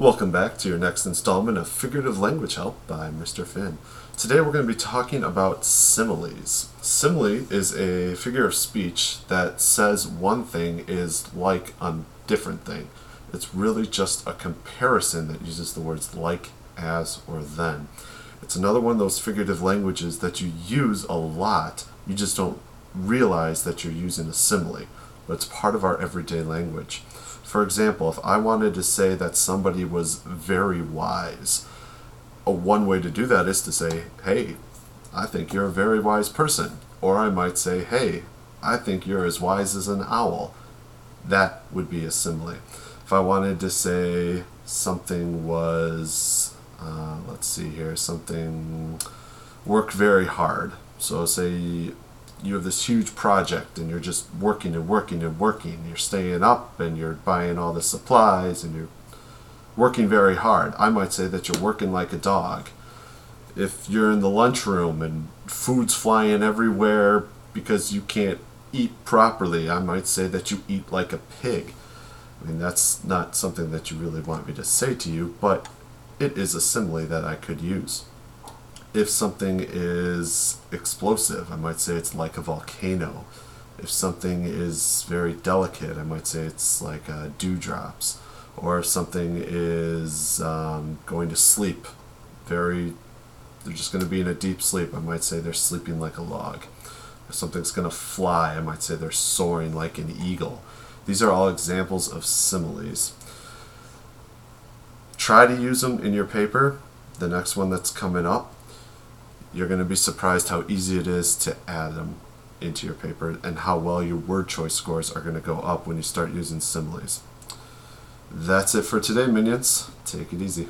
Welcome back to your next installment of Figurative Language Help by Mr. Finn. Today we're going to be talking about similes. Simile is a figure of speech that says one thing is like a different thing. It's really just a comparison that uses the words like, as, or then. It's another one of those figurative languages that you use a lot, you just don't realize that you're using a simile, but it's part of our everyday language. For example, if I wanted to say that somebody was very wise, a one way to do that is to say, hey, I think you're a very wise person. Or I might say, hey, I think you're as wise as an owl. That would be a simile. If I wanted to say something was, uh, let's see here, something worked very hard. So say you have this huge project and you're just working and working and working. You're staying up and you're buying all the supplies and you're working very hard. I might say that you're working like a dog. If you're in the lunchroom and food's flying everywhere because you can't eat properly, I might say that you eat like a pig. I mean, that's not something that you really want me to say to you, but it is a simile that I could use if something is explosive, I might say it's like a volcano. If something is very delicate, I might say it's like uh, dewdrops. Or if something is um, going to sleep, very, they're just going to be in a deep sleep, I might say they're sleeping like a log. If something's going to fly, I might say they're soaring like an eagle. These are all examples of similes. Try to use them in your paper, the next one that's coming up you're going to be surprised how easy it is to add them into your paper and how well your word choice scores are going to go up when you start using similes. That's it for today, minions. Take it easy.